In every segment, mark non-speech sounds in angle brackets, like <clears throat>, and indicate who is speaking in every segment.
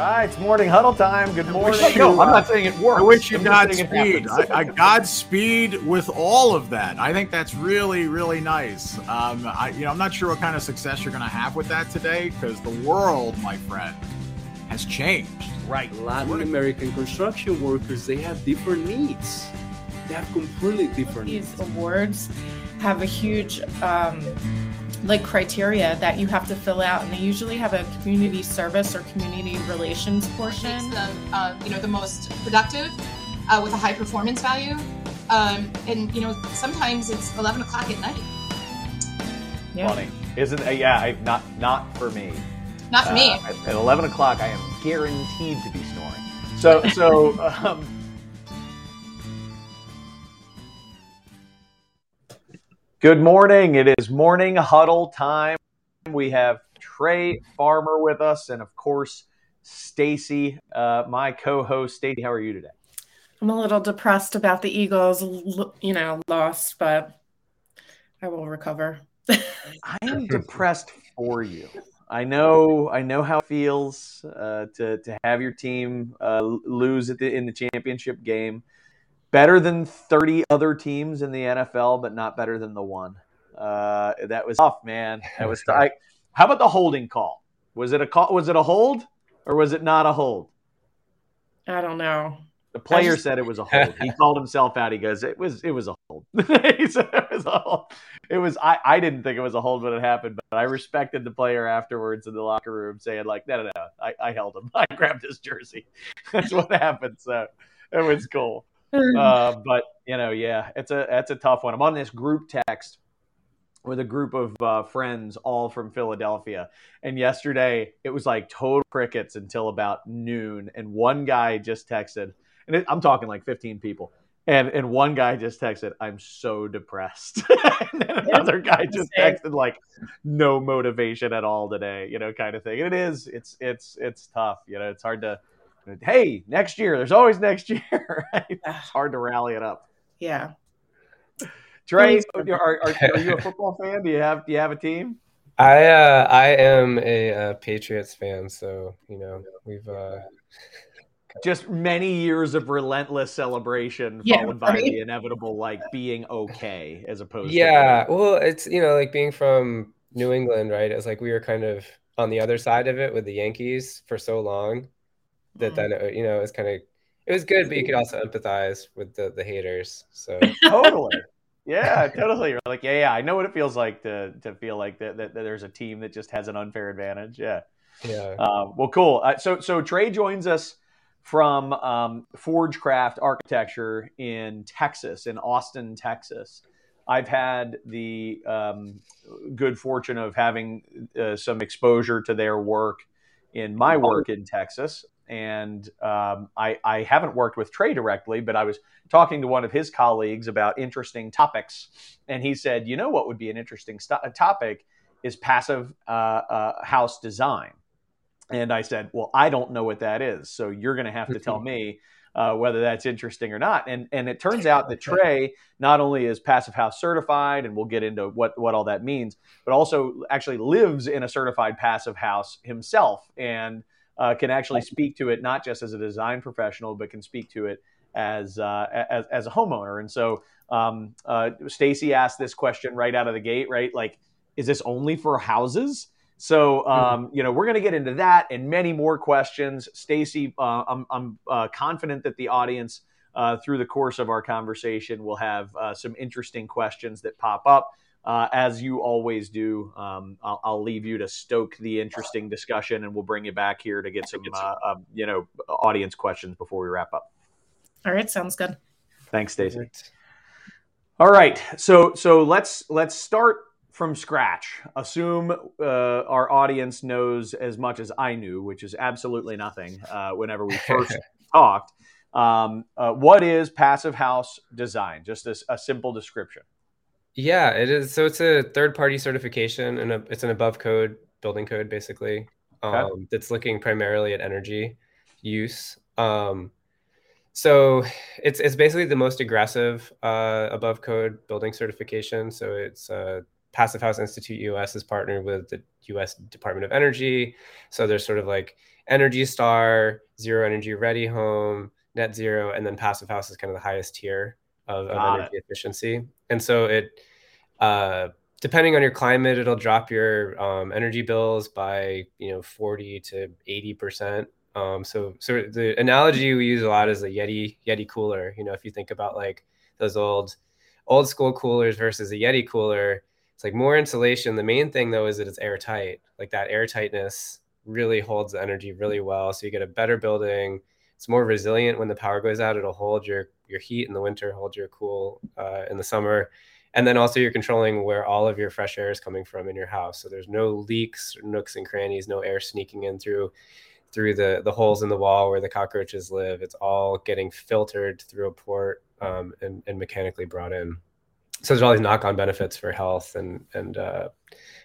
Speaker 1: right, it's morning huddle time. Good morning.
Speaker 2: you-
Speaker 1: no, I'm not saying it works.
Speaker 2: I wish you
Speaker 1: I'm just saying it
Speaker 2: Godspeed. I, I Godspeed with all of that. I think that's really, really nice. Um, I, you know, I'm not sure what kind of success you're going to have with that today because the world, my friend, has changed.
Speaker 1: right.
Speaker 3: Latin American construction workers, they have different needs. They have completely different
Speaker 4: these
Speaker 3: needs.
Speaker 4: awards have a huge um, like criteria that you have to fill out and they usually have a community service or community relations portion.
Speaker 5: makes
Speaker 4: portion
Speaker 5: them, uh, you know, the most productive uh, with a high performance value. Um, and you know, sometimes it's 11 o'clock at night.
Speaker 4: yeah
Speaker 1: Funny, isn't? Uh, yeah, I, not not for me.
Speaker 5: Not for me.
Speaker 1: Uh, at, at 11 o'clock, I am guaranteed to be snoring. So, so. <laughs> Um, good morning. It is morning huddle time. We have Trey Farmer with us, and of course, Stacy, uh, my co-host. Stacy, how are you today?
Speaker 4: i'm a little depressed about the eagles you know lost but i will recover <laughs>
Speaker 1: I am depressed for you. I know, I know how it feels uh, to to have your team uh, lose at the in the championship game. Better than thirty other teams in the NFL, but not better than the one. Uh, that was tough, man. <laughs> That was. I, how about the holding call? Was it a call? Was it a hold, or was it not a hold?
Speaker 4: i don't know
Speaker 1: The player
Speaker 4: just-
Speaker 1: said it was a <laughs> hold. He called himself out. He goes, "It was, it was a hold." <laughs> he said it was a hold. It was. I, I didn't think it was a hold when it happened, but I respected the player afterwards in the locker room saying, "Like, no, no, no, I, I held him. I grabbed his jersey. That's what happened." So it was cool. Uh, but you know, yeah, it's a it's a tough one. I'm on this group text with a group of uh, friends, all from Philadelphia, and yesterday it was like total crickets until about noon, and one guy just texted, and it, I'm talking like 15 people. And, and one guy just texted, "I'm so depressed," <laughs> and then another guy just texted like, "No motivation at all today," you know, kind of thing. And it is, it's, it's, it's tough. You know, it's hard to. Hey, next year. There's always next <laughs> year. Right? It's hard to rally it up.
Speaker 4: yeah
Speaker 1: Trey, are, are, are you a football fan? Do you have do you have a team?
Speaker 6: I uh, I am a, uh Patriots fan, so you know we've uh,
Speaker 1: Just many years of relentless celebration,
Speaker 4: Yeah,
Speaker 1: followed by
Speaker 4: right?
Speaker 1: the inevitable like being okay, as opposed.
Speaker 6: To Yeah.
Speaker 1: to
Speaker 6: Well, it's you know like being from New England, right? It's like we were kind of on the other side of it with the Yankees for so long that
Speaker 4: Mm.
Speaker 6: then uh, you know it's kind of it was good, but you could also empathize with the the haters. So <laughs>
Speaker 1: totally. Yeah, <laughs> totally. You're like, yeah, yeah. I know what it feels like to to feel like that, that, that there's a team that just has an unfair advantage. Yeah.
Speaker 6: yeah.
Speaker 1: Um, well, cool. Uh, so, so Trey joins us from um, Forgecraft Architecture in Texas, in Austin, Texas. I've had the um, good fortune of having uh, some exposure to their work in my work in Texas. And um, I, I haven't worked with Trey directly, but I was talking to one of his colleagues about interesting topics. And he said, you know what would be an interesting st- topic is passive uh, uh, house design. And I said, Well, I don't know what that is. So you're going to have to tell <laughs> me uh, whether that's interesting or not. And, and it turns <laughs> out that Trey not only is Passive House certified, and we'll get into what, what all that means, but also actually lives in a certified Passive House himself and uh, can actually speak to it not just as a design professional, but can speak to it as, uh, as, as a homeowner. And so um, uh, Stacy asked this question right out of the gate, right? Like, is this only for houses? So, um, you know, we're going to get into that and many more questions. Stacy, uh, I'm, I'm uh, confident that the audience, uh, through the course of our conversation, will have uh, some interesting questions that pop up. Uh, as you always do, um, I'll, I'll leave you to stoke the interesting discussion, and we'll bring you back here to get some, uh, um, you know, audience questions before we wrap up.
Speaker 4: all right sounds good
Speaker 1: Thanks, Stacy. All right, so so let's let's start from scratch. Assume uh, our audience knows as much as I knew, which is absolutely nothing. Uh, whenever we first <laughs> talked, um, uh, what is passive house design? Just a, a simple description.
Speaker 6: Yeah, it is. So it's a third party certification and a, it's an above code building code basically. Um,
Speaker 1: Okay.
Speaker 6: that's looking primarily at energy use. Um, so it's it's basically the most aggressive uh, above code building certification. So it's uh, Passive House Institute US is partnered with the US Department of Energy. So there's sort of like Energy Star, Zero Energy Ready Home, Net Zero, and then Passive House is kind of the highest tier of, of energy it. efficiency. And so it, uh, depending on your climate, it'll drop your um, energy bills by you know 40 to 80 percent. Um, so, so the analogy we use a lot is a Yeti Yeti cooler. You know, if you think about like those old old school coolers versus a Yeti cooler, it's like more insulation. The main thing though is that it's airtight. Like that airtightness really holds the energy really well. So you get a better building. It's more resilient when the power goes out. It'll hold your your heat in the winter, hold your cool uh, in the summer. And then also you're controlling where all of your fresh air is coming from in your house. So there's no leaks nooks and crannies no air sneaking in through through the the holes in the wall where the cockroaches live. It's all getting filtered through a port um, and, and mechanically brought in. So there's all these knock-on benefits for health and and uh,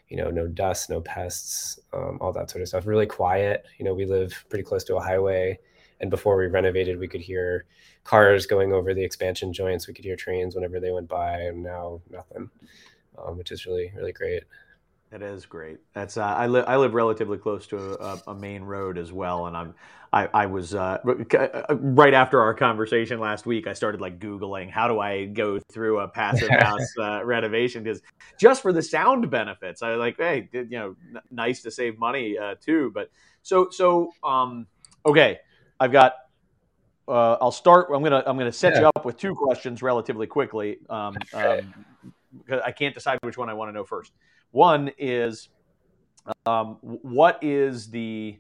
Speaker 6: you know no dust no pests um, all that sort of stuff. Really quiet you know we live pretty close to a highway. And before we renovated we could hear cars going over the expansion joints. We could hear trains whenever they went by and now nothing um, which is really really great
Speaker 1: it is great that's uh, I, live I live relatively close to a, a, main road as well and i'm i, I was uh, uh, right after our conversation last week i started like googling how do i go through a passive <laughs> house uh, renovation because just for the sound benefits i was like hey you know nice to save money uh, too but so so um okay I've got. Uh, I'll start. I'm gonna. I'm gonna set yeah. you up with two questions relatively quickly. Um, um, because I can't decide which one I want to know first. One is, um, what is the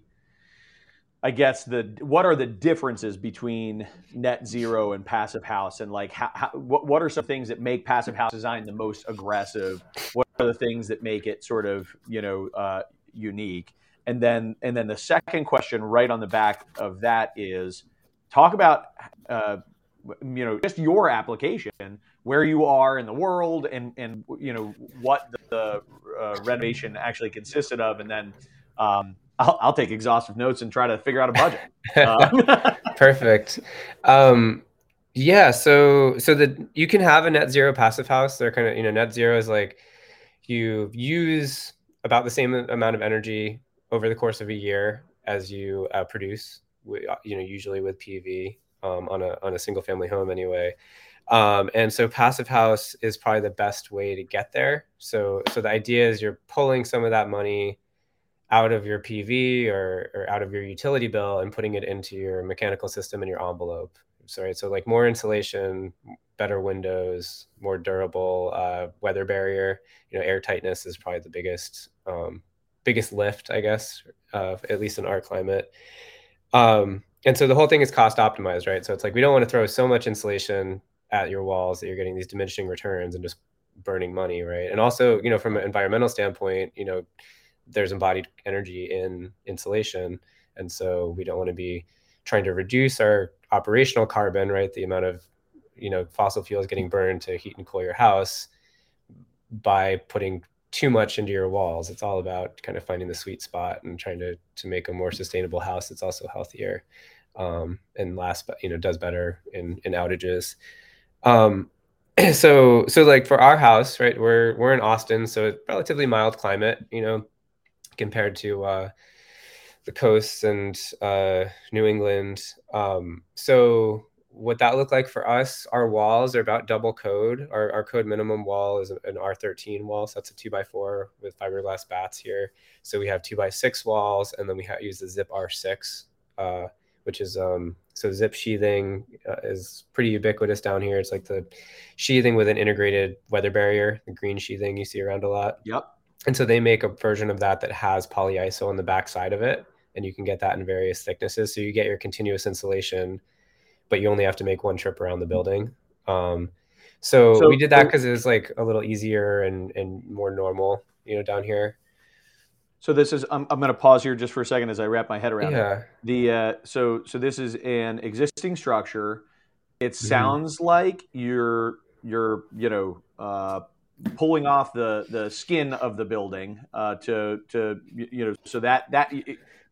Speaker 1: I guess the what are the differences between net zero and passive house, and like how, how, what what are some things that make passive house design the most aggressive? What are the things that make it sort of you know uh, unique? and then and then the second question right on the back of that is talk about uh, you know just your application where you are in the world and and you know what the, uh, renovation actually consisted of and then um, I'll, I'll, take exhaustive notes and try to figure out a budget.
Speaker 6: Um, <laughs> <laughs> perfect. Um, yeah so so the you can have a net zero passive house. They're kind of you know net zero is like you use about the same amount of energy over the course of a year as you uh, produce, uh, you know, usually with PV um, on a on a single family home anyway. Um, and so passive house is probably the best way to get there. So so the idea is you're pulling some of that money out of your PV or, or out of your utility bill and putting it into your mechanical system and your envelope. So, right, so like more insulation, better windows, more durable uh, weather barrier. You know, air tightness is probably the biggest um, biggest lift, I guess, uh, at least in our climate. Um, and so the whole thing is cost optimized, right? So it's like we don't want to throw so much insulation at your walls that you're getting these diminishing returns and just burning money, right? And also, you know, from an environmental standpoint, you know, there's embodied energy in insulation, and so we don't want to be trying to reduce our operational carbon, right? The amount of you know fossil fuels getting burned to heat and cool your house by putting too much into your walls. It's all about kind of finding the sweet spot and trying to to make a more sustainable house that's also healthier um, and but you know, does better in in outages. Um, <clears throat> so so like for our house, right? We're we're in Austin, so it's relatively mild climate, you know, compared to uh, the coasts and uh, New England. Um, so what that looked like for us, our walls are about double code. Our, our code minimum wall is an R13 wall. So that's a two by four with fiberglass bats here. So we have two by six walls and then we have, use the zip R6, uh, which is, um, so zip sheathing uh, is pretty ubiquitous down here. It's like the sheathing with an integrated weather barrier, the green sheathing you see around a lot.
Speaker 1: Yep.
Speaker 6: And so they make a version of that that has polyiso on the back side of it. And you can get that in various thicknesses. So you get your continuous insulation but you only have to make one trip around the building. Um, so, so, we did that because it was like a little easier and and more normal, you know, down here.
Speaker 1: So this is I'm, I'm going to pause here just for a second as I wrap my head around
Speaker 6: yeah.
Speaker 1: it. The uh, so so this is an existing structure. It mm-hmm. sounds like you're you're you know uh, pulling off the the skin of the building uh, to to you know so that that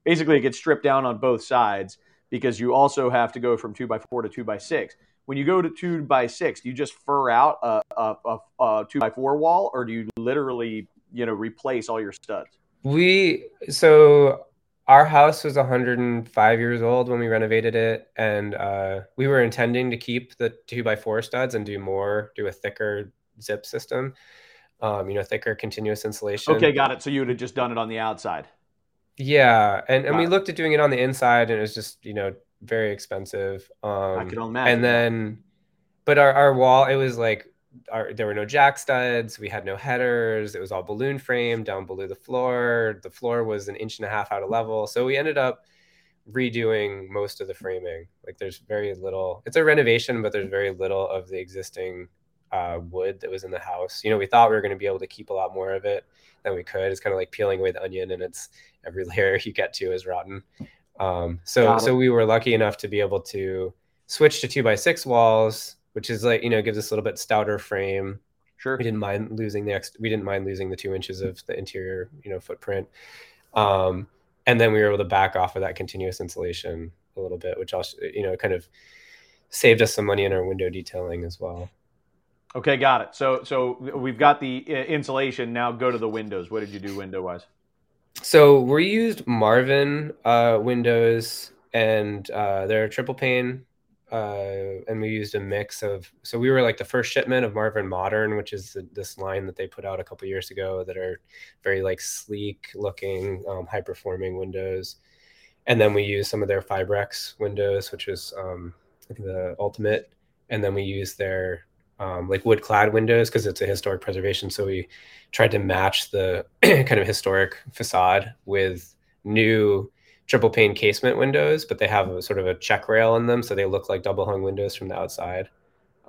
Speaker 1: basically it gets stripped down on both sides because you also have to go from two by four to two by six. when you go to two by six, do you just fur out a, a, a, a two by four wall, or do you literally, you know, replace all your studs?
Speaker 6: We so our house was 105 years old when we renovated it, and uh, we were intending to keep the two by four studs and do more, do a thicker zip system. Um, you know, thicker continuous insulation.
Speaker 1: Okay, got it. So you would have just done it on the outside.
Speaker 6: Yeah, and and we looked at doing it on the inside, and it was just you know very expensive. Um,
Speaker 1: I can imagine.
Speaker 6: and then, but our our wall, it was like our, there were no jack studs. We had no headers. It was all balloon frame down below the floor. The floor was an inch and a half out of level. So we ended up redoing most of the framing. Like there's very little. It's a renovation, but there's very little of the existing uh, wood that was in the house. You know, we thought we were going to be able to keep a lot more of it than we could. It's kind of like peeling away the onion, and it's every <laughs> layer you get to is rotten. Um, so so we were lucky enough to be able to switch to two by six walls, which is like you know gives us a little bit stouter frame.
Speaker 1: Sure.
Speaker 6: We didn't mind losing the ex- we didn't mind losing the two inches of the interior you know footprint. Um, and then we were able to back off of that continuous insulation a little bit, which also you know kind of saved us some money in our window detailing as well.
Speaker 1: Okay, got it. So so we've got the uh, insulation. Now go to the windows. What did you do window wise?
Speaker 6: So we used Marvin uh, windows, and uh, they're triple pane, uh, and we used a mix of. So we were like the first shipment of Marvin Modern, which is this line that they put out a couple years ago that are very like sleek looking, um, high performing windows. And then we used some of their Fibrex windows, which is um, the ultimate. And then we used their um, like wood clad windows because it's a historic preservation. So we tried to match the <clears throat> kind of historic facade with new triple pane casement windows, but they have a sort of a check rail in them, so they look like double hung windows from the outside.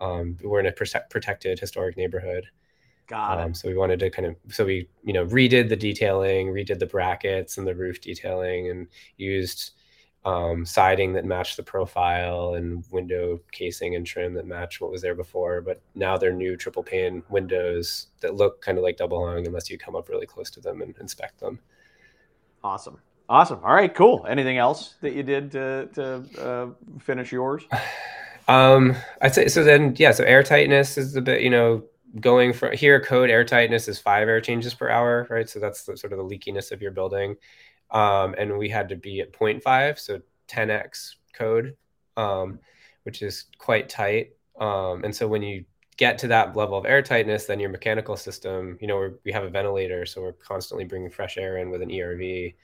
Speaker 6: Um, we're in a prote- protected historic neighborhood,
Speaker 1: Got it.
Speaker 6: um, so we wanted to kind of so we you know redid the detailing, redid the brackets and the roof detailing, and used um, siding that matched the profile and window casing and trim that matched what was there before. But now they're new triple pane windows that look kind of like double hung unless you come up really close to them and inspect them.
Speaker 1: Awesome. Awesome. All right, cool. Anything else that you did to, to uh, finish yours?
Speaker 6: Um, I'd say so. Then, yeah. So air tightness is a bit, you know, going from here. Code air tightness is five air changes per hour, right? So that's the, sort of the leakiness of your building. Um, and we had to be at 0.5, so 10x code, um, which is quite tight. Um, and so when you get to that level of air tightness, then your mechanical system, you know, we have a ventilator, so we're constantly bringing fresh air in with an ERV,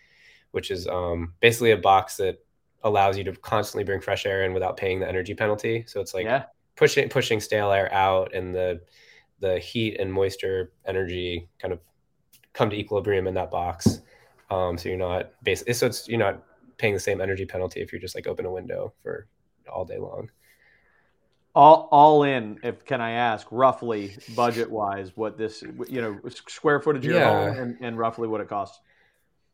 Speaker 6: which is um, basically a box that allows you to constantly bring fresh air in without paying the energy penalty. So it's like
Speaker 1: yeah.
Speaker 6: pushing pushing stale air out, and the the heat and moisture energy kind of come to equilibrium in that box. Um, so you're not basically so it's you're not paying the same energy penalty if you're just like open a window for all day long.
Speaker 1: All, all in, if can I ask, roughly budget wise, what this, you know, square footage of your
Speaker 6: Yeah.
Speaker 1: home and, and roughly what it costs?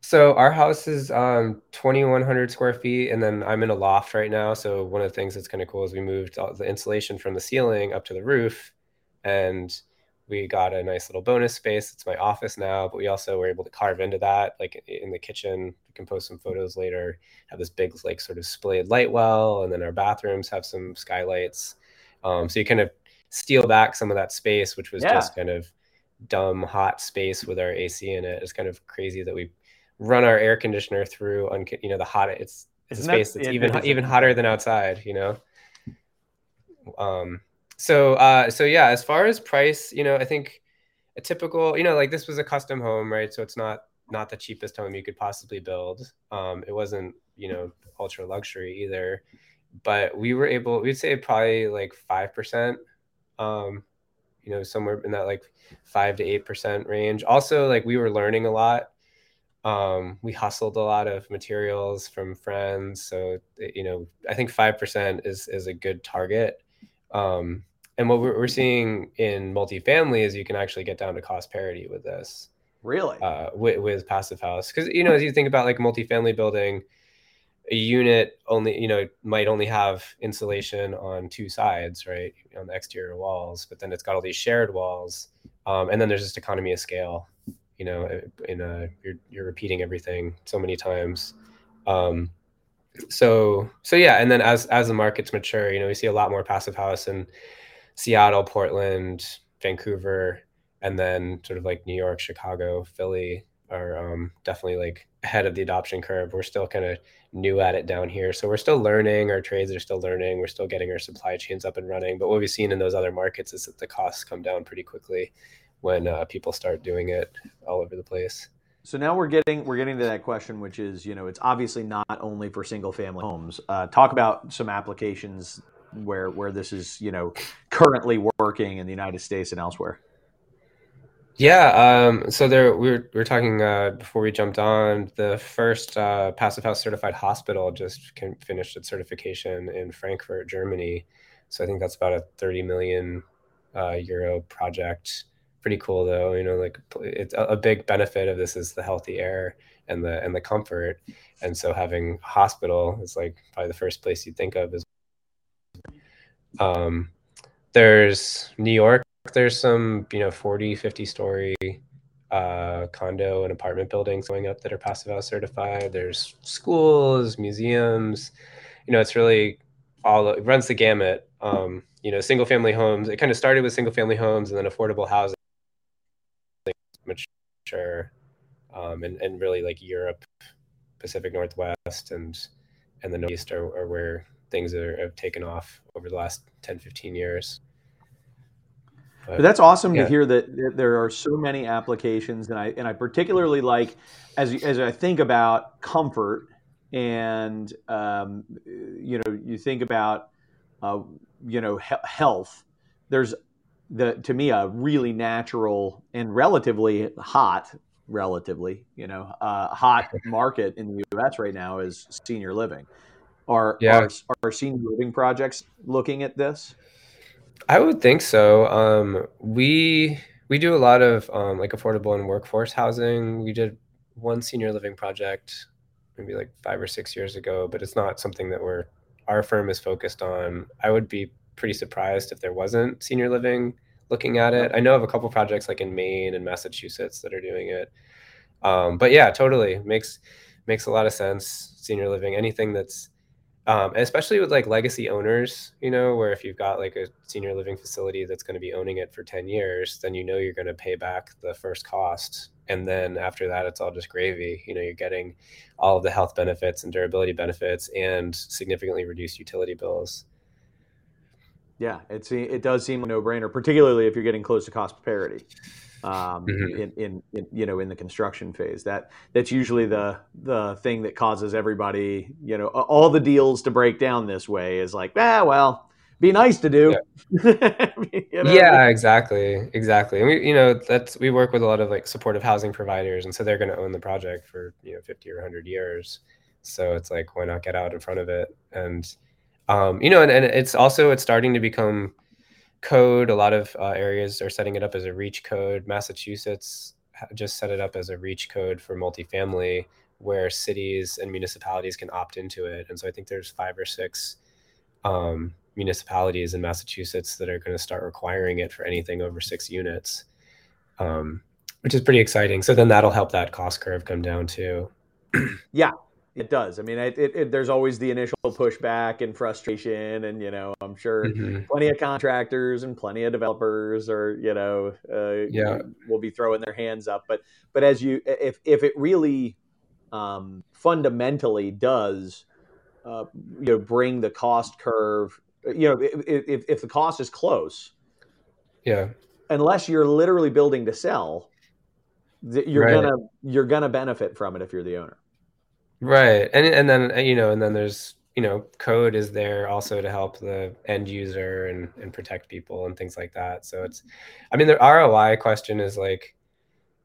Speaker 6: So our house is um, 2,100 square feet, and then I'm in a loft right now. So one of the things that's kind of cool is we moved all the insulation from the ceiling up to the roof, and we got a nice little bonus space. It's my office now, but we also were able to carve into that, like in the kitchen. We can post some photos later. Have this big, like, sort of splayed light well, and then our bathrooms have some skylights. Um, so you kind of steal back some of that space, which was
Speaker 1: Yeah.
Speaker 6: just kind of dumb hot space with our AC in it. It's kind of crazy that we run our air conditioner through on you know the hot it's it's a
Speaker 1: Isn't that-
Speaker 6: space that's
Speaker 1: it-
Speaker 6: even
Speaker 1: it's-
Speaker 6: even hotter than outside you know? Um so uh so yeah as far as price you know i think a typical you know like this was a custom home right? So it's not not the cheapest home you could possibly build. Um it wasn't you know ultra luxury either but we were able we'd say probably like five percent um you know somewhere in that like five to eight percent range. Also like we were learning a lot um, we hustled a lot of materials from friends so you know i think 5% is is a good target. Um, and what we're, we're seeing in multifamily is you can actually get down to cost parity with this
Speaker 1: Really?
Speaker 6: uh, with, with passive house. Because you know as you think about like a multifamily building a unit only you know might only have insulation on two sides right on the exterior walls but then it's got all these shared walls um, and then there's just economy of scale you know in a you're, you're repeating everything so many times um, so so yeah, and then as as the markets mature, you know, we see a lot more passive house in Seattle, Portland, Vancouver, and then sort of like New York, Chicago, Philly are um, definitely like ahead of the adoption curve. We're still kind of new at it down here, so we're still learning. Our trades are still learning. We're still getting our supply chains up and running. But what we've seen in those other markets is that the costs come down pretty quickly when uh, people start doing it all over the place.
Speaker 1: So now we're getting we're getting to that question, which is you know it's obviously not only for single family homes. Uh, talk about some applications where where this is you know currently working in the United States and elsewhere.
Speaker 6: Yeah, um, so there we were, we were talking uh, before we jumped on. The first uh, passive house certified hospital just can, finished its certification in Frankfurt, Germany. So I think that's about a 30 million uh, euro project. Pretty cool though, you know, like it's a, big benefit of this is the healthy air and the and the comfort. And so having hospital is like probably the first place you think of is. Um, there's New York there's some you know 40 50 story uh, condo and apartment buildings going up that are passive house certified there's schools museums you know it's really all it runs the gamut um, you know single family homes it kind of started with single family homes and then affordable housing um, and, and really like europe pacific northwest and and the northeast are, are where things are, have taken off over the last 10 15 years
Speaker 1: but that's awesome yeah. to hear that there are so many applications, and I and I particularly like as as I think about comfort, and um, you know, you think about uh, you know he- health. There's the to me a really natural and relatively hot, relatively you know uh, hot <laughs> market in the U.S. right now is senior living. Are, yeah. are are senior living projects looking at this?
Speaker 6: I would think so. Um, we we do a lot of um, like affordable and workforce housing. We did one senior living project maybe like five or six years ago, but it's not something that we're our firm is focused on. I would be pretty surprised if there wasn't senior living looking at it. I know of a couple projects like in Maine and Massachusetts that are doing it. Um, but yeah, totally makes makes a lot of sense. Senior living, anything that's um, especially with like legacy owners, you know, where if you've got like a senior living facility that's going to be owning it for 10 years, then you know you're going to pay back the first cost. And then after that, it's all just gravy. You know, you're getting all of the health benefits and durability benefits and significantly reduced utility bills.
Speaker 1: Yeah, it's it does seem a no brainer, particularly if you're getting close to cost parity um, mm-hmm. in, in, in, you know in the construction phase. That that's usually the the thing that causes everybody you know all the deals to break down this way is like ah well be nice to do.
Speaker 6: Yeah, <laughs> you know? yeah exactly, exactly. And we you know that's we work with a lot of like supportive housing providers, and so they're going to own the project for you know fifty or hundred years. So it's like why not get out in front of it and um, you know and, and it's also it's starting to become code. A lot of uh, areas are setting it up as a reach code. Massachusetts just set it up as a reach code for multifamily, where cities and municipalities can opt into it. And so I think there's five or six um, municipalities in Massachusetts that are going to start requiring it for anything over six units, um, which is pretty exciting. So then that'll help that cost curve come down too.
Speaker 1: yeah, it does. I mean, it, it, it, there's always the initial pushback and frustration, and you know, I'm sure mm-hmm. plenty of contractors and plenty of developers are, you know, uh, yeah, will be throwing their hands up. But but as you, if if it really um, fundamentally does, uh, you know, bring the cost curve, you know, if, if if the cost is close,
Speaker 6: yeah,
Speaker 1: unless you're literally building to sell, you're right. gonna you're gonna benefit from it if you're the owner.
Speaker 6: Right. And and then uh, you know, and then there's you know, code is there also to help the end user and and protect people and things like that. So it's I mean the ROI question is like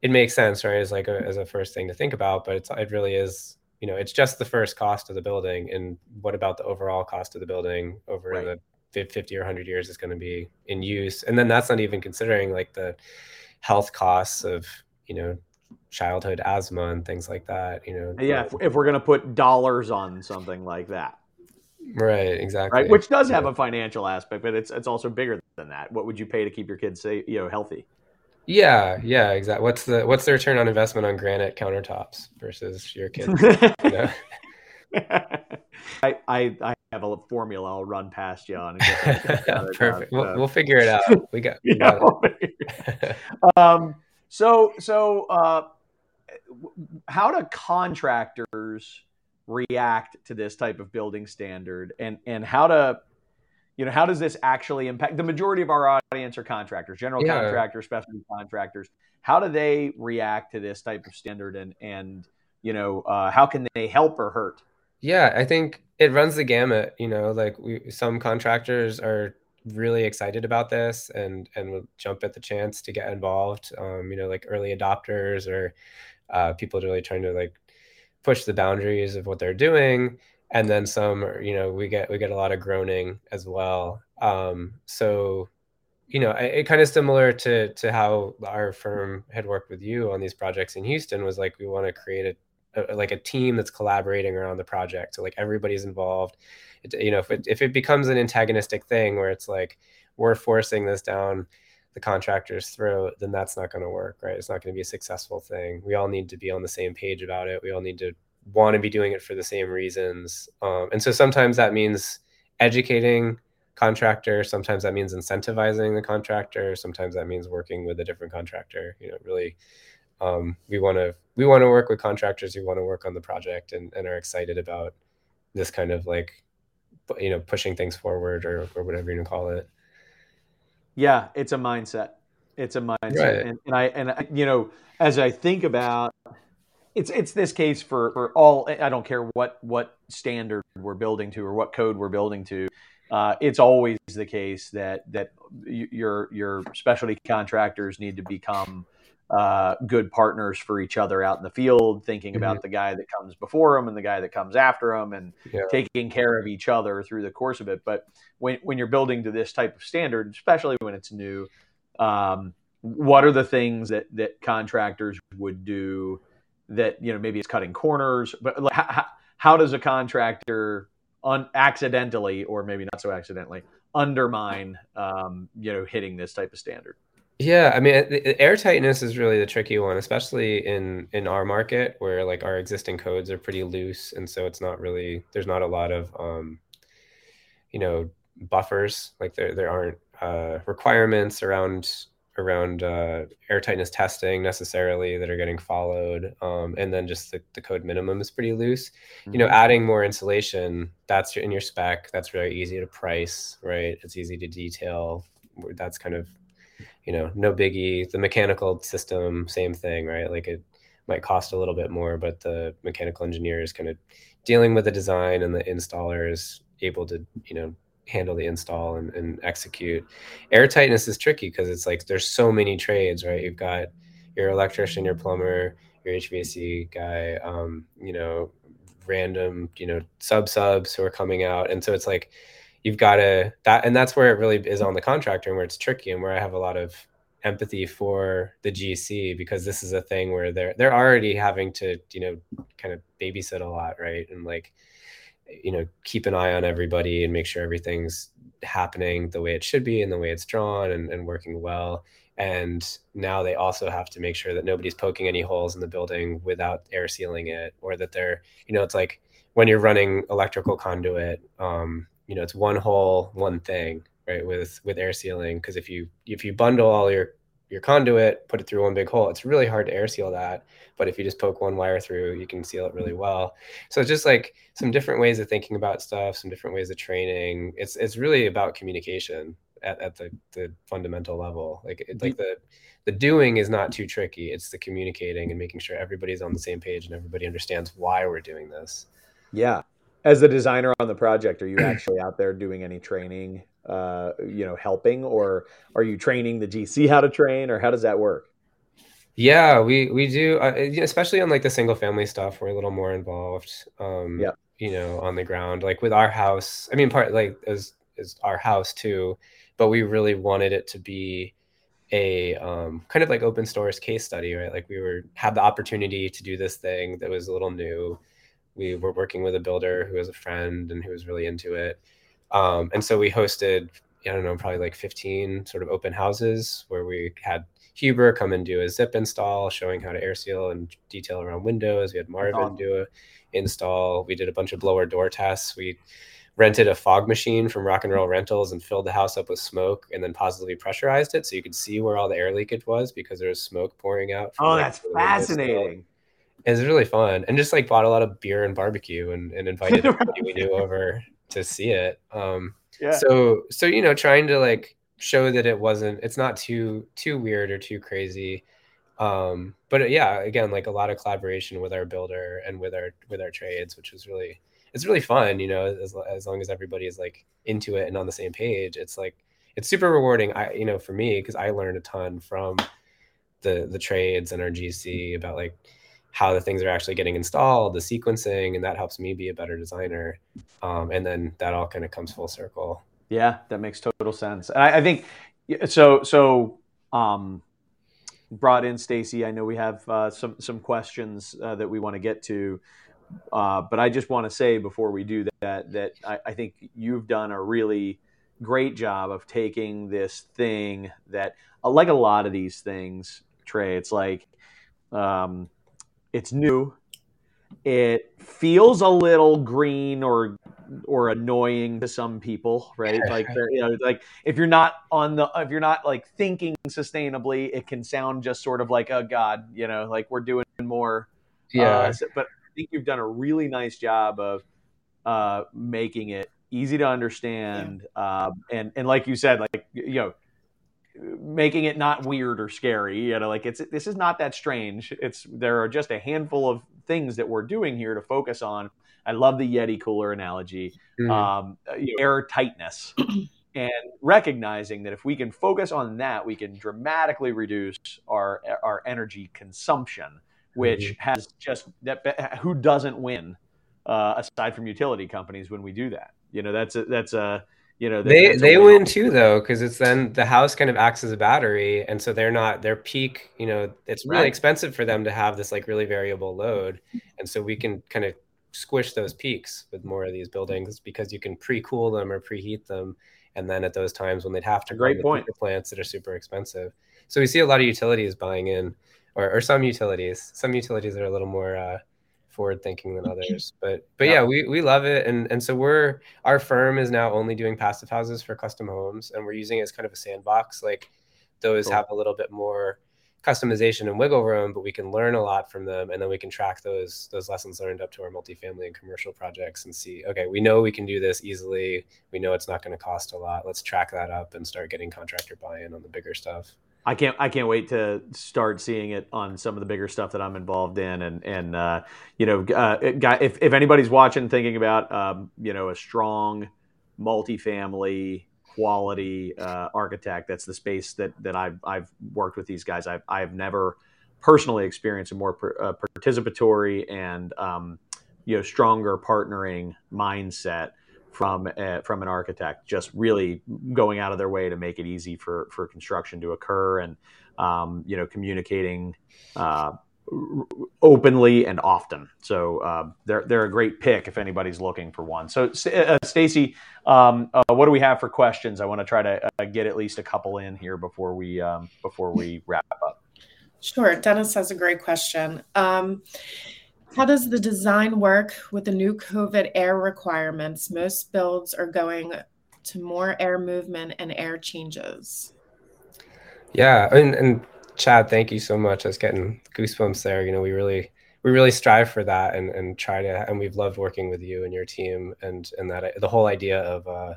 Speaker 6: it makes sense, right? As like a, as a first thing to think about, but it's it really is you know, it's just the first cost of the building and what about the overall cost of the building over right. the 50 or 100 years is going to be in use and then that's not even considering like the health costs of you know childhood asthma and things like that you know
Speaker 1: yeah if, if we're going to put dollars on something like that
Speaker 6: right exactly
Speaker 1: right which does have a financial aspect but it's it's also bigger than that what would you pay to keep your kids you know healthy
Speaker 6: yeah yeah exactly what's the what's the return on investment on granite countertops versus your kids you know? <laughs> <laughs>
Speaker 1: I, I, I have a formula I'll run past you on. <laughs>
Speaker 6: Perfect. We'll, we'll, figure it out. We got. We
Speaker 1: yeah, got um, so so uh, how do contractors react to this type of building standard, and and how to you know how does this actually impact the majority of our audience are contractors, general yeah. contractors, specialty contractors. How do they react to this type of standard, and and you know uh, how can they help or hurt?
Speaker 6: Yeah, I think it runs the gamut. You know, like we some contractors are really excited about this and and will jump at the chance to get involved. Um, you know, like early adopters or uh, people really trying to like push the boundaries of what they're doing. And then some, you know, we get we get a lot of groaning as well. Um, so you know, it, it kind of similar to to how our firm had worked with you on these projects in Houston was like we want to create a a, like a team that's collaborating around the project. So like everybody's involved. It, you know, if it, if it becomes an antagonistic thing where it's like we're forcing this down the contractor's throat, then that's not going to work, right? It's not going to be a successful thing. We all need to be on the same page about it. We all need to want to be doing it for the same reasons. Um, and so sometimes that means educating contractor. Sometimes that means incentivizing the contractor. Sometimes that means working with a different contractor. You know, really um, we want to we want to work with contractors who want to work on the project and, and are excited about this kind of like you know pushing things forward or, or whatever you want to call it.
Speaker 1: Yeah it's a mindset. It's a mindset. Right. and, and i and I, you know as i think about it's it's this case for for all i don't care what what standard we're building to or what code we're building to uh, it's always the case that that your your specialty contractors need to become uh, good partners for each other out in the field, thinking mm-hmm. about the guy that comes before them and the guy that comes after them, and yeah. taking care of each other through the course of it. But when when you're building to this type of standard, especially when it's new, um, what are the things that that contractors would do that you know maybe it's cutting corners, but like, how, how does a contractor un- accidentally or maybe not so accidentally undermine um, you know hitting this type of standard?
Speaker 6: Yeah, I mean, airtightness is really the tricky one, especially in in our market where like our existing codes are pretty loose, and so it's not really there's not a lot of um, you know buffers like there there aren't uh, requirements around around uh, airtightness testing necessarily that are getting followed, um, and then just the, the code minimum is pretty loose. Mm-hmm. You know, mm-hmm. adding more insulation that's in your spec. That's really easy to price, right? It's easy to detail. That's kind of you know, no biggie. The mechanical system, same thing, right? Like it might cost a little bit more, but the mechanical engineer is kind of dealing with the design and the installer is able to, you know, handle the install and, and execute. Airtightness is tricky because it's like there's so many trades, right? You've got your electrician, your plumber, your HVAC guy, um, you know, random, you know, sub subs who are coming out. And so it's like you've got to that and that's where it really is on the contractor and where it's tricky and where i have a lot of empathy for the gc because this is a thing where they're they're already having to you know kind of babysit a lot right? And like you know keep an eye on everybody and make sure everything's happening the way it should be and the way it's drawn and, and working well. And now they also have to make sure that nobody's poking any holes in the building without air sealing it or that they're you know it's like when you're running electrical conduit um, you know it's one hole one thing right with with air sealing because if you if you bundle all your your conduit put it through one big hole it's really hard to air seal that but if you just poke one wire through you can seal it really mm-hmm. well. So it's just like some different ways of thinking about stuff some different ways of training. It's it's really about communication at, at the the fundamental level. Like like the the doing is not too tricky. It's the communicating and making sure everybody's on the same page and everybody understands why we're doing this.
Speaker 1: Yeah as the designer on the project, are you <clears throat> actually out there doing any training, uh, you know, helping, or are you training the GC how to train, or how does that work?
Speaker 6: Yeah, we we do, uh, especially on like the single family stuff. We're a little more involved. Um, yeah, you know, on the ground, like with our house. I mean, part like is is our house too, but we really wanted it to be a um, kind of like open source case study, right? Like we were had the opportunity to do this thing that was a little new we were working with a builder who was a friend and who was really into it. Um, and so we hosted, I don't know, probably like 15 sort of open houses where we had Huber come and do a zip install, showing how to air seal and detail around windows. We had Marvin awesome. do a install. We did a bunch of blower door tests. We rented a fog machine from Rock and Roll Rentals and filled the house up with smoke and then positively pressurized it so you could see where all the air leakage was because there was smoke pouring out.
Speaker 1: oh, that's fascinating.
Speaker 6: It was really fun. And just like bought a lot of beer and barbecue and, and invited <laughs> everybody we knew over to see it. Um,
Speaker 1: Yeah.
Speaker 6: so so you know trying to like show that it wasn't it's not too too weird or too crazy um but uh, yeah again like a lot of collaboration with our builder and with our with our trades which was really it's really fun you know as, as long as everybody is like into it and on the same page it's like it's super rewarding i you know for me because i learned a ton from the the trades and our gc about like how the things are actually getting installed the sequencing and that helps me be a better designer um, and then that all kind of comes full circle
Speaker 1: Yeah, that makes total sense. And I, I think so. So, um, brought in Stacy. I know we have uh, some some questions uh, that we want to get to, uh, but I just want to say before we do that that I, I think you've done a really great job of taking this thing that, like a lot of these things, Trey. It's like um, it's new. It feels a little green or or annoying to some people, right? Like you know, like if you're not on the if you're not like thinking sustainably, it can sound just sort of like, oh God, you know, like we're doing more. Uh, so- but I think you've done a really nice job of uh, making it easy to understand, uh, and and like you said, like you know, making it not weird or scary. You know, like it's this is not that strange. It's there are just a handful of things that we're doing here to focus on. I love the Yeti cooler analogy,
Speaker 6: Mhm.
Speaker 1: um, air tightness, <clears throat> and recognizing that if we can focus on that, we can dramatically reduce our our energy consumption, which has just that. Who doesn't win? Uh, aside from utility companies, when we do that, you know, that's a, that's a you know
Speaker 6: they they
Speaker 1: win.
Speaker 6: too though because it's then the house kind of acts as a battery and so they're not their peak you know it's really
Speaker 1: Right.
Speaker 6: expensive for them to have this like really variable load and so we can kind of squish those peaks with more of these buildings because you can pre-cool them or preheat them and then at those times when they'd have to
Speaker 1: Great point.
Speaker 6: plants that are super expensive so we see a lot of utilities buying in or, or some utilities some utilities that are a little more uh, forward thinking than mm-hmm. others but but
Speaker 1: Yeah.
Speaker 6: yeah we, we love it. And and so we're our firm is now only doing passive houses for custom homes and we're using it as kind of a sandbox. Like those
Speaker 1: Cool.
Speaker 6: have a little bit more customization and wiggle room but we can learn a lot from them and then we can track those those lessons learned up to our multifamily and commercial projects and see okay we know we can do this easily. We know it's not going to cost a lot. Let's track that up and start getting contractor buy-in on the bigger stuff
Speaker 1: I can't I can't wait to start seeing it on some of the bigger stuff that I'm involved in. And and uh, you know uh, if if anybody's watching thinking about um, you know a strong multifamily quality uh, architect that's the space that that I've I've worked with these guys. I've I've never personally experienced a more per, uh, participatory and um, you know stronger partnering mindset from uh, from an architect just really going out of their way to make it easy for for construction to occur and um, you know communicating uh, openly and often so uh, they're they're a great pick if anybody's looking for one so uh, Stacy um, uh, what do we have for questions I want to try to uh, get at least a couple in here before we um, before we wrap up
Speaker 4: Sure. Dennis has a great question. Um, how does the design work with the new COVID air requirements? Most builds are going to more air movement and air changes.
Speaker 6: Yeah, and, and Chad, thank you so much. I was getting goosebumps there. You know, we really we really strive for that and and try to and we've loved working with you and your team and and that the whole idea of uh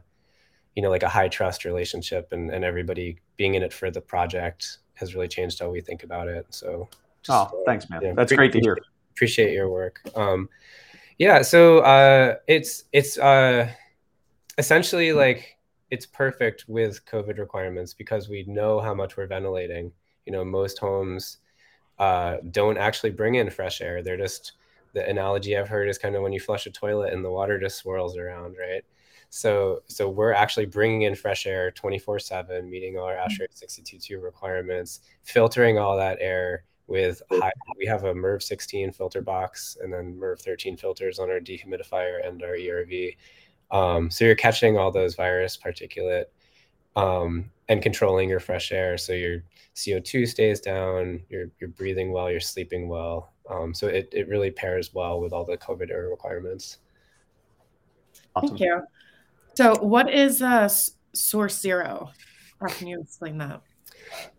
Speaker 6: you know like a high trust relationship and and everybody being in it for the project has really changed how we think about it. So
Speaker 1: oh thanks man
Speaker 6: yeah,
Speaker 1: that's great to hear
Speaker 6: appreciate your work. Um, yeah, so uh, it's it's uh, essentially like it's perfect with COVID requirements because we know how much we're ventilating. You know, most homes uh, don't actually bring in fresh air. They're just the analogy I've heard is kind of when you flush a toilet and the water just swirls around, right? So so we're actually bringing in fresh air 24/7, meeting all our ASHRAE 622 requirements, filtering all that air with high, we have a MERV 16 filter box and then MERV 13 filters on our dehumidifier and our ERV. Um, so you're catching all those virus particulate um, and controlling your fresh air. So your CO2 stays down, you're, you're breathing well, you're sleeping well. Um, so it, it really pairs well with all the COVID era requirements.
Speaker 4: Awesome. Thank you. So, what is uh, Source Zero? How can you explain that?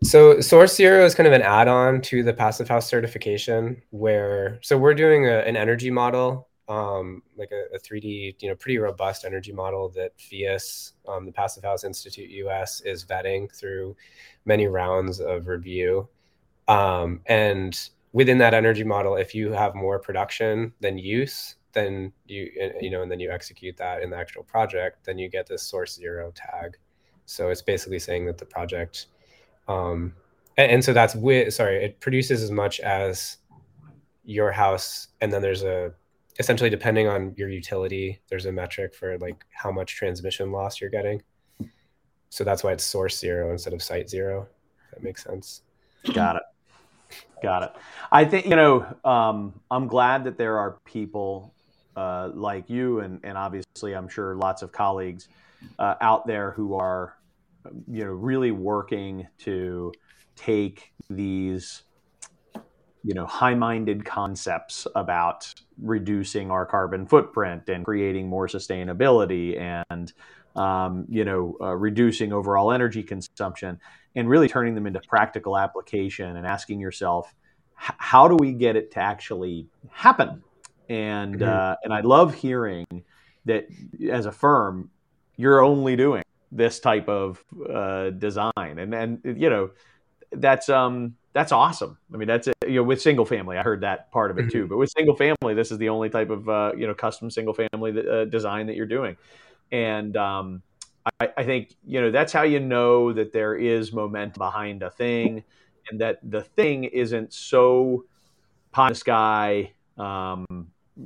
Speaker 6: So Source Zero is kind of an add-on to the Passive House certification, where so we're doing a, an energy model, um, like a, a, 3D, you know, pretty robust energy model that PHIUS, um, the Passive House Institute US, is vetting through many rounds of review. Um, and within that energy model, if you have more production than use, then you you know, and then you execute that in the actual project, then you get this Source Zero tag. So it's basically saying that the project um, and, and so that's with sorry, it produces as much as your house, and then there's a essentially depending on your utility, there's a metric for like how much transmission loss you're getting. So that's why it's source zero instead of site zero. That makes sense.
Speaker 1: Got it. Got it. I think you know. Um, I'm glad that there are people uh, like you, and and obviously, I'm sure lots of colleagues uh, out there who are you know, really working to take these, you know, high-minded concepts about reducing our carbon footprint and creating more sustainability and, um, you know, uh, reducing overall energy consumption and really turning them into practical application and asking yourself, how do we get it to actually happen? And mm-hmm. uh, and I love hearing that as a firm, you're only doing this type of uh, design, and and you know that's um that's awesome. I mean that's you know with single family, I heard that part of it too. Mm-hmm. But with single family, this is the only type of uh, you know custom single family that, uh, design that you're doing, and um, I, I think you know that's how you know that there is momentum behind a thing, and that the thing isn't so pie in the sky, um,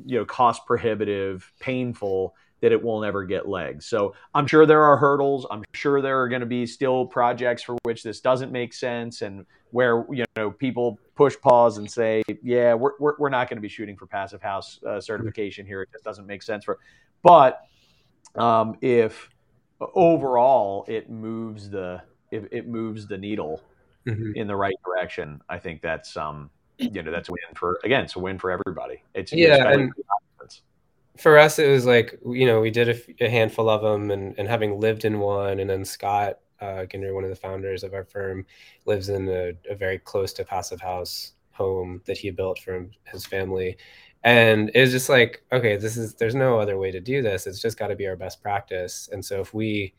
Speaker 1: you know, cost prohibitive, painful that it will never get legs. So I'm sure there are hurdles. I'm sure there are going to be still projects for which this doesn't make sense and where you know people push pause and say, yeah, we're, we're, we're not going to be shooting for passive house uh, certification here. It just doesn't make sense for. But um, if overall it moves the if it moves the needle mm-hmm. in the right direction, I think that's um you know that's a win for again it's a win for everybody. It's
Speaker 6: yeah, and, for us, it was like you know we did a, a, handful of them, and and having lived in one, and then Scott uh, Ginner, one of the founders of our firm, lives in a, a very close to passive house home that he built for his family, and it's just like okay, this is there's no other way to do this. It's just got to be our best practice, and so if we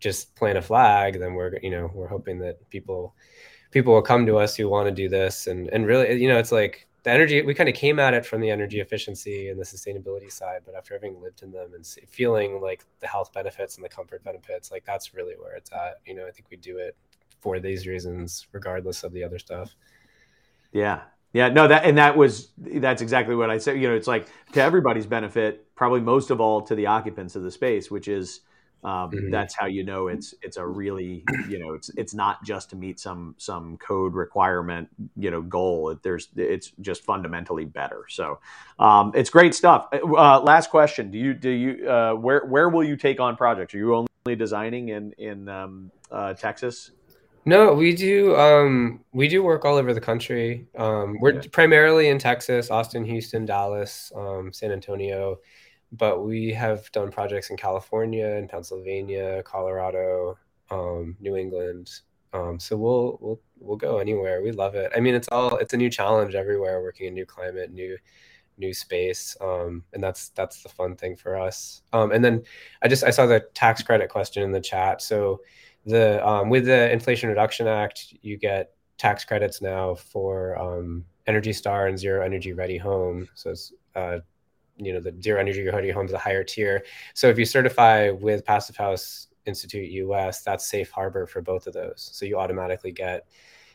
Speaker 6: just plant a flag, then we're you know we're hoping that people people will come to us who want to do this, and and really you know it's like the energy we kind of came at it from the energy efficiency and the sustainability side but after having lived in them and feeling like the health benefits and the comfort benefits like that's really where it's at. You know i think we do it for these reasons regardless of the other stuff.
Speaker 1: Yeah. Yeah no that and that was that's exactly what i said you know it's like to everybody's benefit probably most of all to the occupants of the space which is um, mm-hmm. that's how you know it's it's a really you know it's it's not just to meet some some code requirement you know goal. There's it's just fundamentally better. So um, it's great stuff. Uh, last question. Do you do you uh, where where will you take on projects? Are you only designing in in um, uh, Texas?
Speaker 6: No, we do. Um, we do work all over the country. Um, we're primarily in Texas, Austin, Houston, Dallas, um, San Antonio but we have done projects in California and Pennsylvania, Colorado, um, New England. Um, so we'll we'll we'll go anywhere. We love it. I mean, it's all it's a new challenge everywhere. Working in new climate, new new space, um, and that's that's the fun thing for us. Um, and then I just I saw the tax credit question in the chat. So the um, with the Inflation Reduction Act, you get tax credits now for um, Energy Star and Zero Energy Ready Home. So it's uh, you know the zero energy ready homes a higher tier. So if you certify with passive house institute us that's safe harbor for both of those. So you automatically get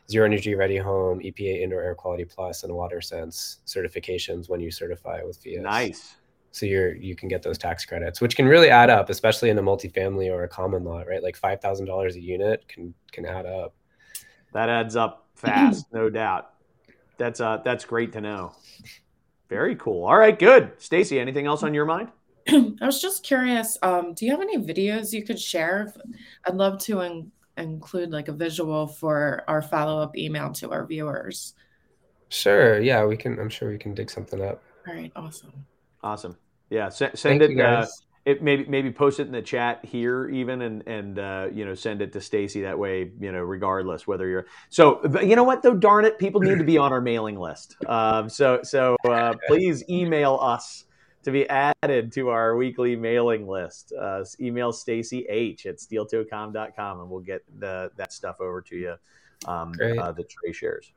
Speaker 6: zero energy ready home epa indoor air quality plus and WaterSense certifications when you certify with PHIUS.
Speaker 1: nice.
Speaker 6: So you're you can get those tax credits which can really add up especially in a multifamily or a common lot right? Like $5000 a unit can can add up.
Speaker 1: That adds up <clears throat> fast no doubt. That's uh that's great to know very cool. All right, good. Stacy, anything else on your mind? <clears throat>
Speaker 4: I was just curious. Um, do you have any videos you could share? I'd love to in- include like a visual for our follow up email to our viewers.
Speaker 6: Sure. Yeah, we can. I'm sure we can dig something up.
Speaker 4: All right. Awesome.
Speaker 1: Awesome. Yeah. Send,
Speaker 6: Thank
Speaker 1: it.
Speaker 6: you
Speaker 1: Uh,
Speaker 6: guys.
Speaker 1: It maybe maybe post it in the chat here even and and uh, you know send it to Stacy that way you know regardless whether you're so but you know what though darn it people need to be on our mailing list um, so so uh, please email us to be added to our weekly mailing list uh, email Stacy H at steeltocom.com and we'll get the that stuff over to you um, uh, the Trey shares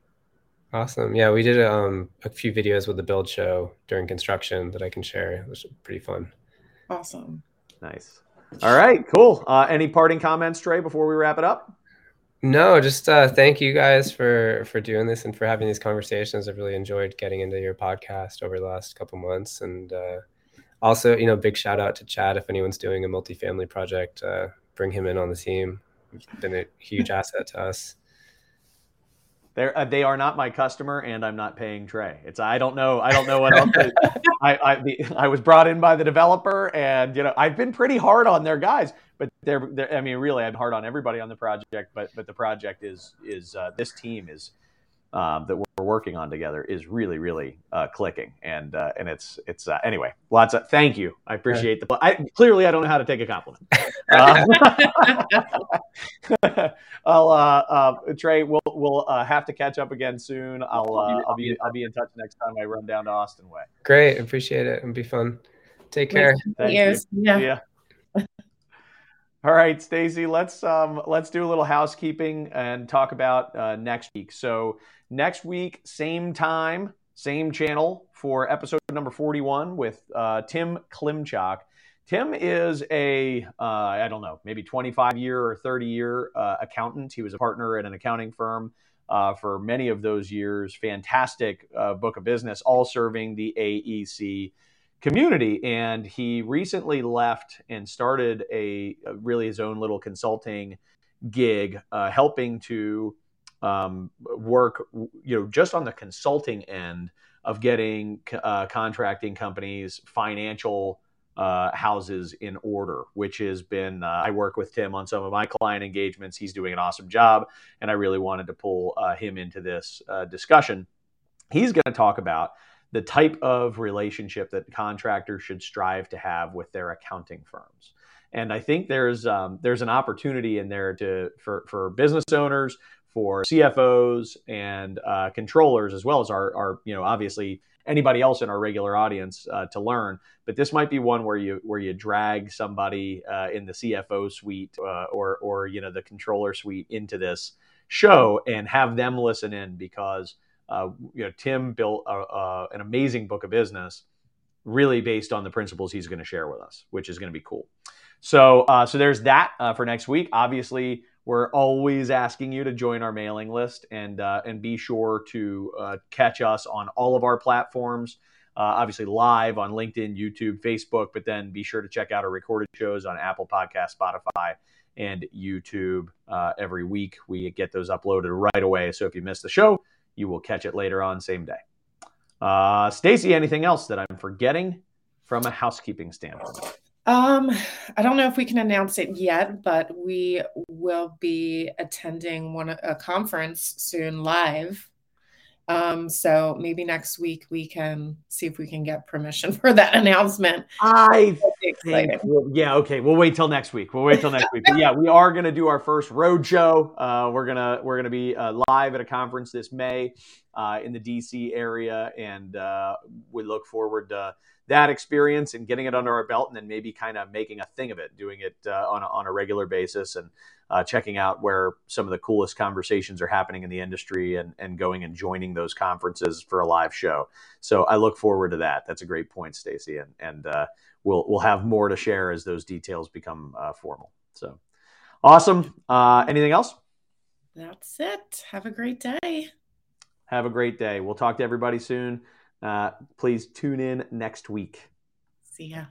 Speaker 6: Awesome. Yeah, we did um, a few videos with the build show during construction that I can share. It was pretty fun.
Speaker 4: Awesome.
Speaker 1: nice all right cool uh, any parting comments Trey before we wrap it up
Speaker 6: No, just uh, thank you guys for for doing this and for having these conversations. I've really enjoyed getting into your podcast over the last couple months, and uh, also, you know, big shout out to Chad. If anyone's doing a multifamily project, uh, bring him in on the team. Been a huge asset to us.
Speaker 1: They're, uh, they are not my customer, and I'm not paying Trey. It's I don't know. I don't know what else. <laughs> I I, the, I was brought in by the developer, and you know I've been pretty hard on their guys, but they're, they're I mean really I'm hard on everybody on the project, but but the project is is uh, this team is um, that we're working on together is really really uh, clicking, and uh, and it's it's uh, anyway. Lots of thank you. I appreciate the. I clearly I don't know how to take a compliment. Um, <laughs> <laughs> I'll uh, uh, Trey. We'll we'll uh, have to catch up again soon. I'll uh, I'll be I'll be in touch next time I run down to Austin way.
Speaker 6: Great, appreciate it. It'll be fun. Take care.
Speaker 1: Thank
Speaker 4: Yes. Yeah.
Speaker 1: Yeah. All right, Stacy. Let's um let's do a little housekeeping and talk about uh, next week. So next week, same time, same channel for episode number forty-one with uh, Tim Klimchak. Tim is a uh, I don't know maybe twenty-five year or thirty year uh, accountant. He was a partner at an accounting firm uh, for many of those years. Fantastic uh, book of business, all serving the AEC community and he recently left and started a, a really his own little consulting gig uh, helping to um, work you know just on the consulting end of getting uh, contracting companies financial uh, houses in order which has been uh, i work with tim on some of my client engagements he's doing an awesome job and i really wanted to pull uh, him into this uh, discussion he's going to talk about the type of relationship that contractors should strive to have with their accounting firms. And I think there's um, there's an opportunity in there to for for business owners, for CFOs and uh, controllers, as well as our our you know obviously anybody else in our regular audience uh, to learn. But this might be one where you where you drag somebody uh, in the CFO suite uh, or or you know the controller suite into this show and have them listen in because uh, you know, Tim built a, a, an amazing book of business, really based on the principles he's going to share with us, which is going to be cool. So, uh, so there's that uh, for next week. Obviously, we're always asking you to join our mailing list and uh, and be sure to uh, catch us on all of our platforms. Uh, obviously, live on LinkedIn, YouTube, Facebook, but then be sure to check out our recorded shows on Apple Podcast, Spotify, and YouTube every week. We get those uploaded right away. So if you miss the show, you will catch it later on, same day. Uh, Stacy, anything else that I'm forgetting from a housekeeping standpoint?
Speaker 4: Um, I don't know if we can announce it yet, but we will be attending one a conference soon live. Um, so maybe next week we can see if we can get permission <laughs> for that announcement.
Speaker 1: I think, well, yeah, okay. We'll wait till next week. We'll wait till next week. But yeah, we are going to do our first road show. Uh, we're gonna we're gonna be uh, live at a conference this May uh, in the DC area, and uh, we look forward to that experience and getting it under our belt, and then maybe kind of making a thing of it, doing it uh, on a, on a regular basis, and uh, checking out where some of the coolest conversations are happening in the industry, and and going and joining those conferences for a live show. So I look forward to that. That's a great point, Stacy, and and we'll we'll have more to share as those details become uh, formal. So awesome. Uh, anything else?
Speaker 4: That's it. Have a great day.
Speaker 1: Have a great day. We'll talk to everybody soon. Uh, please tune in next week.
Speaker 4: See ya.